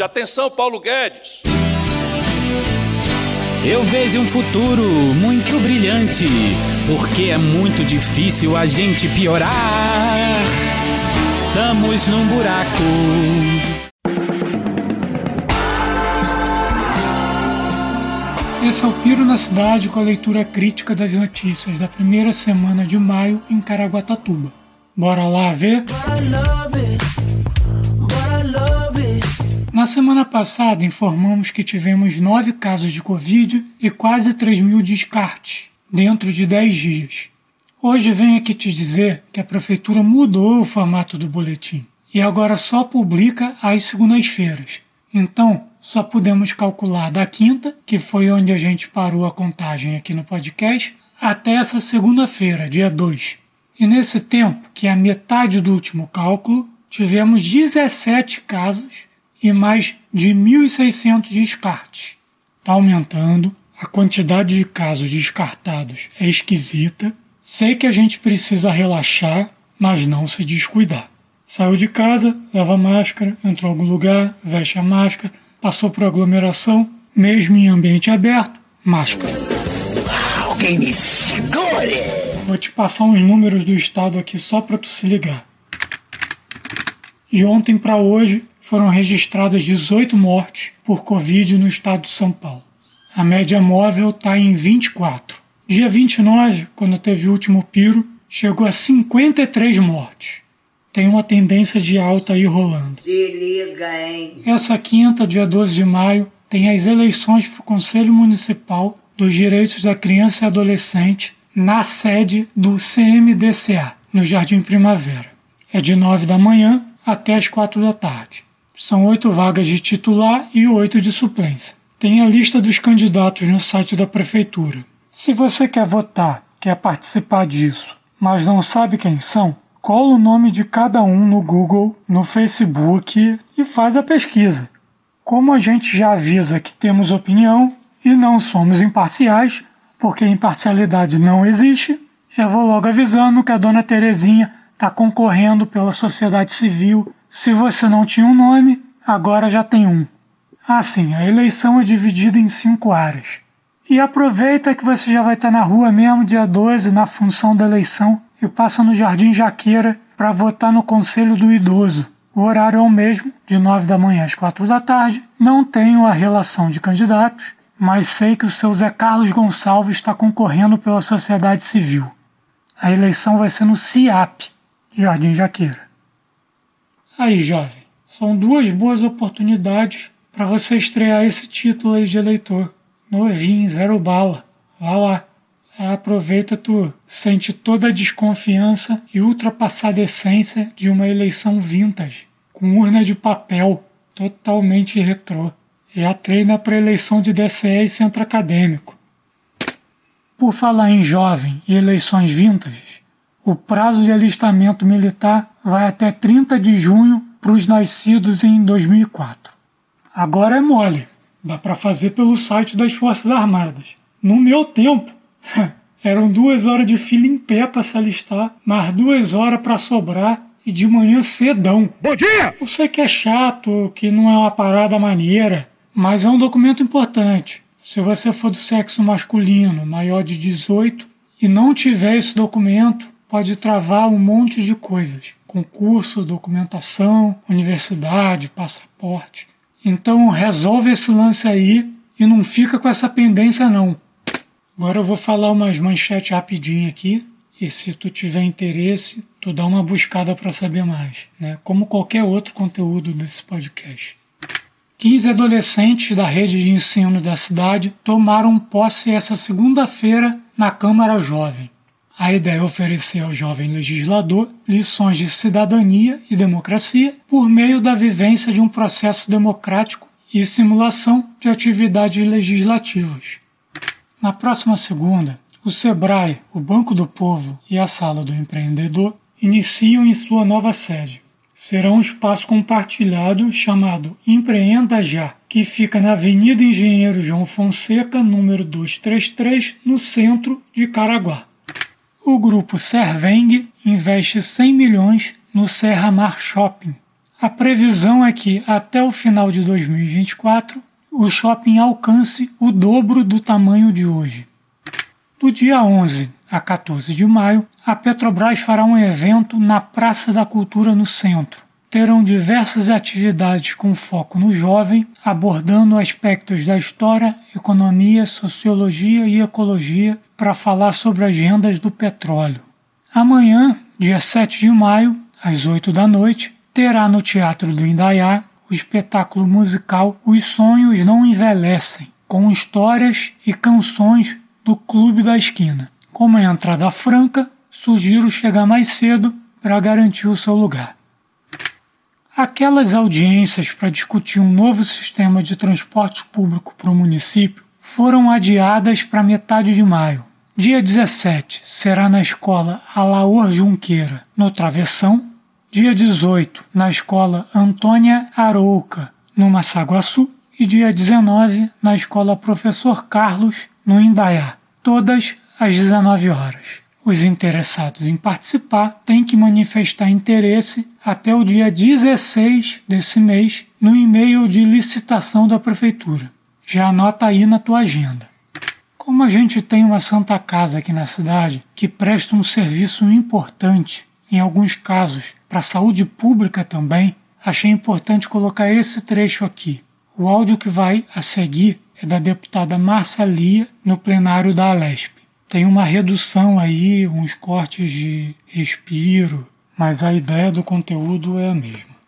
Atenção, Paulo Guedes. Eu vejo um futuro muito brilhante, porque é muito difícil a gente piorar. Estamos num buraco. Esse é o Piro na Cidade com a leitura crítica das notícias da primeira semana de maio em Caraguatatuba. Bora lá ver? Na semana passada informamos que tivemos nove casos de Covid e quase 3 mil descartes dentro de 10 dias. Hoje venho aqui te dizer que a Prefeitura mudou o formato do boletim e agora só publica às segundas-feiras. Então, só podemos calcular da quinta, que foi onde a gente parou a contagem aqui no podcast, até essa segunda-feira, dia 2. E nesse tempo, que é a metade do último cálculo, tivemos 17 casos e mais de 1.600 descartes. Está aumentando, a quantidade de casos descartados é esquisita. Sei que a gente precisa relaxar, mas não se descuidar. Saiu de casa, leva máscara, entrou em algum lugar, veste a máscara, passou por aglomeração, mesmo em ambiente aberto, máscara. Alguém me segure! Vou te passar uns números do estado aqui só para tu se ligar. De ontem para hoje foram registradas 18 mortes por Covid no estado de São Paulo. A média móvel está em 24. Dia 29, quando teve o último piro, chegou a 53 mortes tem uma tendência de alta aí rolando. Se liga, hein? Essa quinta, dia 12 de maio, tem as eleições para o Conselho Municipal dos Direitos da Criança e Adolescente na sede do CMDCA, no Jardim Primavera. É de 9 da manhã até as 4 da tarde. São oito vagas de titular e oito de suplência. Tem a lista dos candidatos no site da Prefeitura. Se você quer votar, quer participar disso, mas não sabe quem são, cola o nome de cada um no Google, no Facebook e faz a pesquisa. Como a gente já avisa que temos opinião e não somos imparciais, porque imparcialidade não existe, já vou logo avisando que a dona Terezinha está concorrendo pela sociedade civil. Se você não tinha um nome, agora já tem um. Assim, a eleição é dividida em cinco áreas. E aproveita que você já vai estar na rua mesmo dia 12 na função da eleição e passa no Jardim Jaqueira para votar no Conselho do Idoso. O horário é o mesmo, de 9 da manhã às 4 da tarde. Não tenho a relação de candidatos, mas sei que o seu Zé Carlos Gonçalves está concorrendo pela sociedade civil. A eleição vai ser no CIAP, Jardim Jaqueira. Aí, jovem, são duas boas oportunidades para você estrear esse título aí de eleitor. Novinho, zero bala. Vá lá. Aproveita tu sente toda a desconfiança e ultrapassada essência de uma eleição vintage, com urna de papel, totalmente retrô. Já treina para eleição de DCE e centro acadêmico. Por falar em jovem e eleições vintage, o prazo de alistamento militar vai até 30 de junho para os nascidos em 2004. Agora é mole, dá para fazer pelo site das Forças Armadas. No meu tempo, Eram duas horas de fila em pé para se alistar, mais duas horas para sobrar e de manhã cedão. Bom dia! Eu sei que é chato, que não é uma parada maneira, mas é um documento importante. Se você for do sexo masculino, maior de 18, e não tiver esse documento, pode travar um monte de coisas: concurso, documentação, universidade, passaporte. Então resolve esse lance aí e não fica com essa pendência não. Agora eu vou falar umas manchetes rapidinho aqui e se tu tiver interesse, tu dá uma buscada para saber mais, né? Como qualquer outro conteúdo desse podcast. 15 adolescentes da rede de ensino da cidade tomaram posse essa segunda-feira na Câmara Jovem. A ideia é oferecer ao jovem legislador lições de cidadania e democracia por meio da vivência de um processo democrático e simulação de atividades legislativas. Na próxima segunda, o Sebrae, o Banco do Povo e a Sala do Empreendedor iniciam em sua nova sede. Será um espaço compartilhado chamado Empreenda Já, que fica na Avenida Engenheiro João Fonseca, número 233, no centro de Caraguá. O grupo Serveng investe 100 milhões no Serra Mar Shopping. A previsão é que até o final de 2024 o shopping alcance o dobro do tamanho de hoje. Do dia 11 a 14 de maio, a Petrobras fará um evento na Praça da Cultura no centro. Terão diversas atividades com foco no jovem, abordando aspectos da história, economia, sociologia e ecologia para falar sobre as rendas do petróleo. Amanhã, dia 7 de maio, às 8 da noite, terá no Teatro do Indaiá o espetáculo musical Os Sonhos Não Envelhecem, com histórias e canções do Clube da Esquina. Como é entrada franca, sugiro chegar mais cedo para garantir o seu lugar. Aquelas audiências para discutir um novo sistema de transporte público para o município foram adiadas para metade de maio. Dia 17 será na escola Alaor Junqueira, no Travessão. Dia 18 na escola Antônia Arouca, no Massaguaçu. E dia 19 na escola Professor Carlos, no Indaiá. Todas às 19 horas. Os interessados em participar têm que manifestar interesse até o dia 16 desse mês no e-mail de licitação da prefeitura. Já anota aí na tua agenda. Como a gente tem uma Santa Casa aqui na cidade que presta um serviço importante, em alguns casos para a saúde pública também, achei importante colocar esse trecho aqui. O áudio que vai a seguir é da deputada Marcia Lia no plenário da Alesp tem uma redução aí, uns cortes de respiro, mas a ideia do conteúdo é a mesma.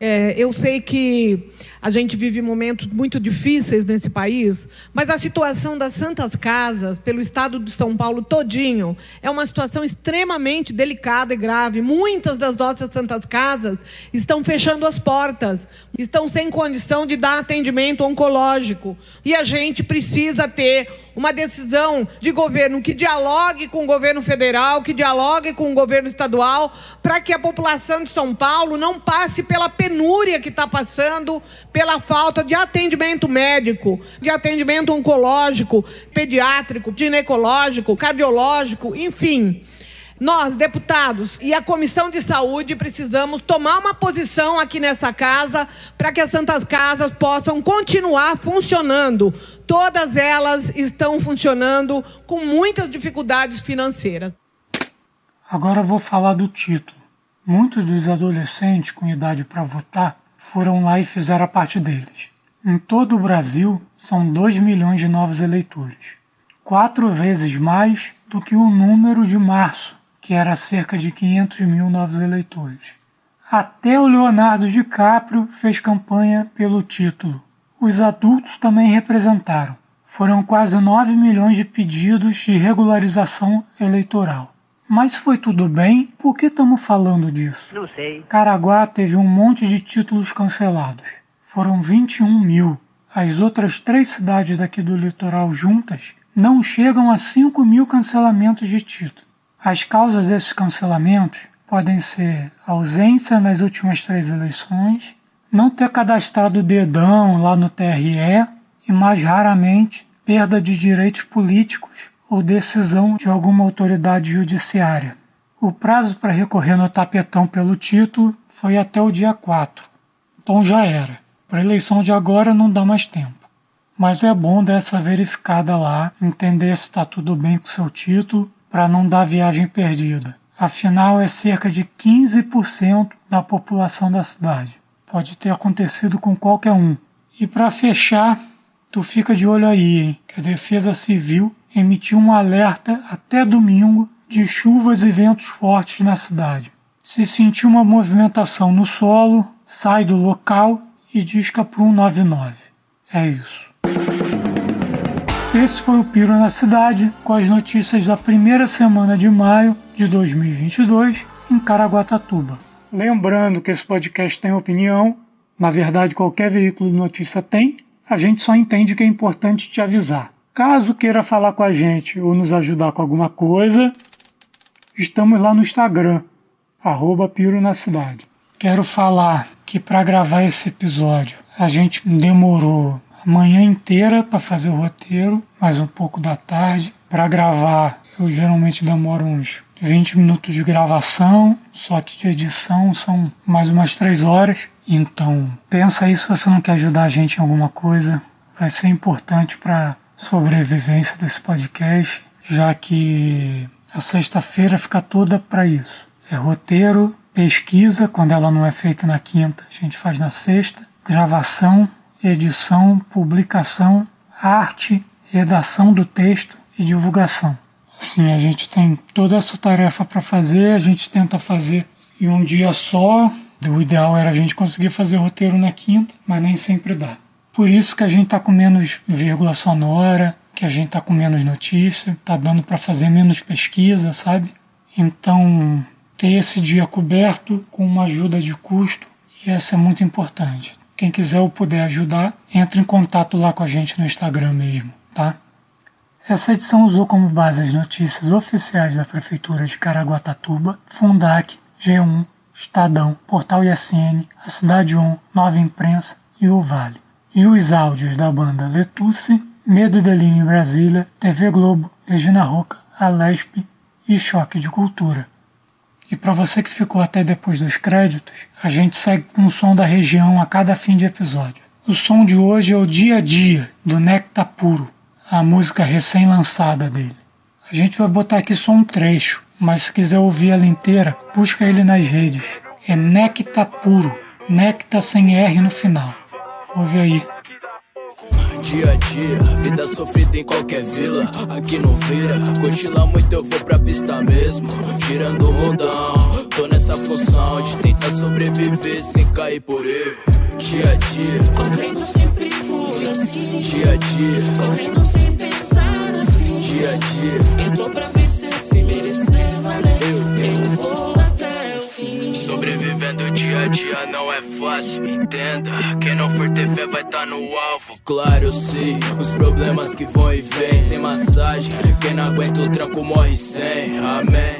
É, eu sei que a gente vive momentos muito difíceis nesse país, mas a situação das santas casas, pelo estado de São Paulo todinho, é uma situação extremamente delicada e grave. Muitas das nossas santas casas estão fechando as portas, estão sem condição de dar atendimento oncológico. E a gente precisa ter uma decisão de governo que dialogue com o governo federal, que dialogue com o governo estadual, para que a população de São Paulo não passe pela penúria que está passando, pela falta de atendimento médico, de atendimento oncológico, pediátrico, ginecológico, cardiológico, enfim. Nós, deputados e a Comissão de Saúde, precisamos tomar uma posição aqui nesta casa para que as Santas Casas possam continuar funcionando. Todas elas estão funcionando com muitas dificuldades financeiras. Agora vou falar do título. Muitos dos adolescentes com idade para votar foram lá e fizeram a parte deles. Em todo o Brasil, são 2 milhões de novos eleitores, quatro vezes mais do que o número de março, que era cerca de 500 mil novos eleitores. Até o Leonardo DiCaprio fez campanha pelo título. Os adultos também representaram. Foram quase 9 milhões de pedidos de regularização eleitoral. Mas foi tudo bem? Por que estamos falando disso? Não sei. Caraguá teve um monte de títulos cancelados. Foram 21 mil. As outras três cidades daqui do litoral juntas não chegam a 5 mil cancelamentos de título. As causas desses cancelamentos podem ser ausência nas últimas três eleições, não ter cadastrado o dedão lá no TRE e, mais raramente, perda de direitos políticos ou decisão de alguma autoridade judiciária. O prazo para recorrer no tapetão pelo título foi até o dia 4, então já era. Para a eleição de agora não dá mais tempo. Mas é bom dar essa verificada lá, entender se está tudo bem com seu título, para não dar viagem perdida. Afinal, é cerca de 15% da população da cidade. Pode ter acontecido com qualquer um. E para fechar, tu fica de olho aí, hein? Que a Defesa Civil emitiu um alerta até domingo de chuvas e ventos fortes na cidade. Se sentir uma movimentação no solo, sai do local e disca para 199. É isso. Esse foi o Piro na Cidade, com as notícias da primeira semana de maio de 2022 em Caraguatatuba. Lembrando que esse podcast tem opinião, na verdade qualquer veículo de notícia tem, a gente só entende que é importante te avisar. Caso queira falar com a gente ou nos ajudar com alguma coisa, estamos lá no Instagram, arroba Piro na Cidade. Quero falar que para gravar esse episódio a gente demorou a manhã inteira para fazer o roteiro, mais um pouco da tarde. Para gravar, eu geralmente demoro uns 20 minutos de gravação, só que de edição são mais umas 3 horas. Então, pensa aí se você não quer ajudar a gente em alguma coisa. Vai ser importante para sobrevivência desse podcast, já que a sexta-feira fica toda para isso. É roteiro, pesquisa, quando ela não é feita na quinta, a gente faz na sexta, gravação, edição, publicação, arte, redação do texto e divulgação. Assim, a gente tem toda essa tarefa para fazer, a gente tenta fazer em um dia só, o ideal era a gente conseguir fazer roteiro na quinta, mas nem sempre dá. Por isso que a gente está com menos vírgula sonora, que a gente está com menos notícia, tá dando para fazer menos pesquisa, sabe? Então, ter esse dia coberto com uma ajuda de custo, e essa é muito importante. Quem quiser ou puder ajudar, entre em contato lá com a gente no Instagram mesmo, tá? Essa edição usou como base as notícias oficiais da Prefeitura de Caraguatatuba, Fundac, G1, Estadão, Portal ISN, A Cidade 1, Nova Imprensa e O Vale. E os áudios da banda Letusse, Medo e Delírio em Brasília, TV Globo, Regina Roca, Alesp e Choque de Cultura. E para você que ficou até depois dos créditos, a gente segue com o som da região a cada fim de episódio. O som de hoje é o Dia a Dia, do Necta Puro, a música recém-lançada dele. A gente vai botar aqui só um trecho, mas se quiser ouvir ela inteira, busca ele nas redes. É Necta Puro, Necta sem R no final. Ouve aí. Dia a dia, vida sofrida em qualquer vila. Aqui não vira, cochila muito, eu vou pra pista mesmo. Girando o mundão, tô nessa função de tentar sobreviver sem cair por erro. Dia a dia, correndo sempre fui assim. Dia a dia, correndo entenda. Quem não for ter fé vai tá no alvo. Claro, eu sei os problemas que vão e vêm. Sem massagem, quem não aguenta o tranco morre sem. Amém.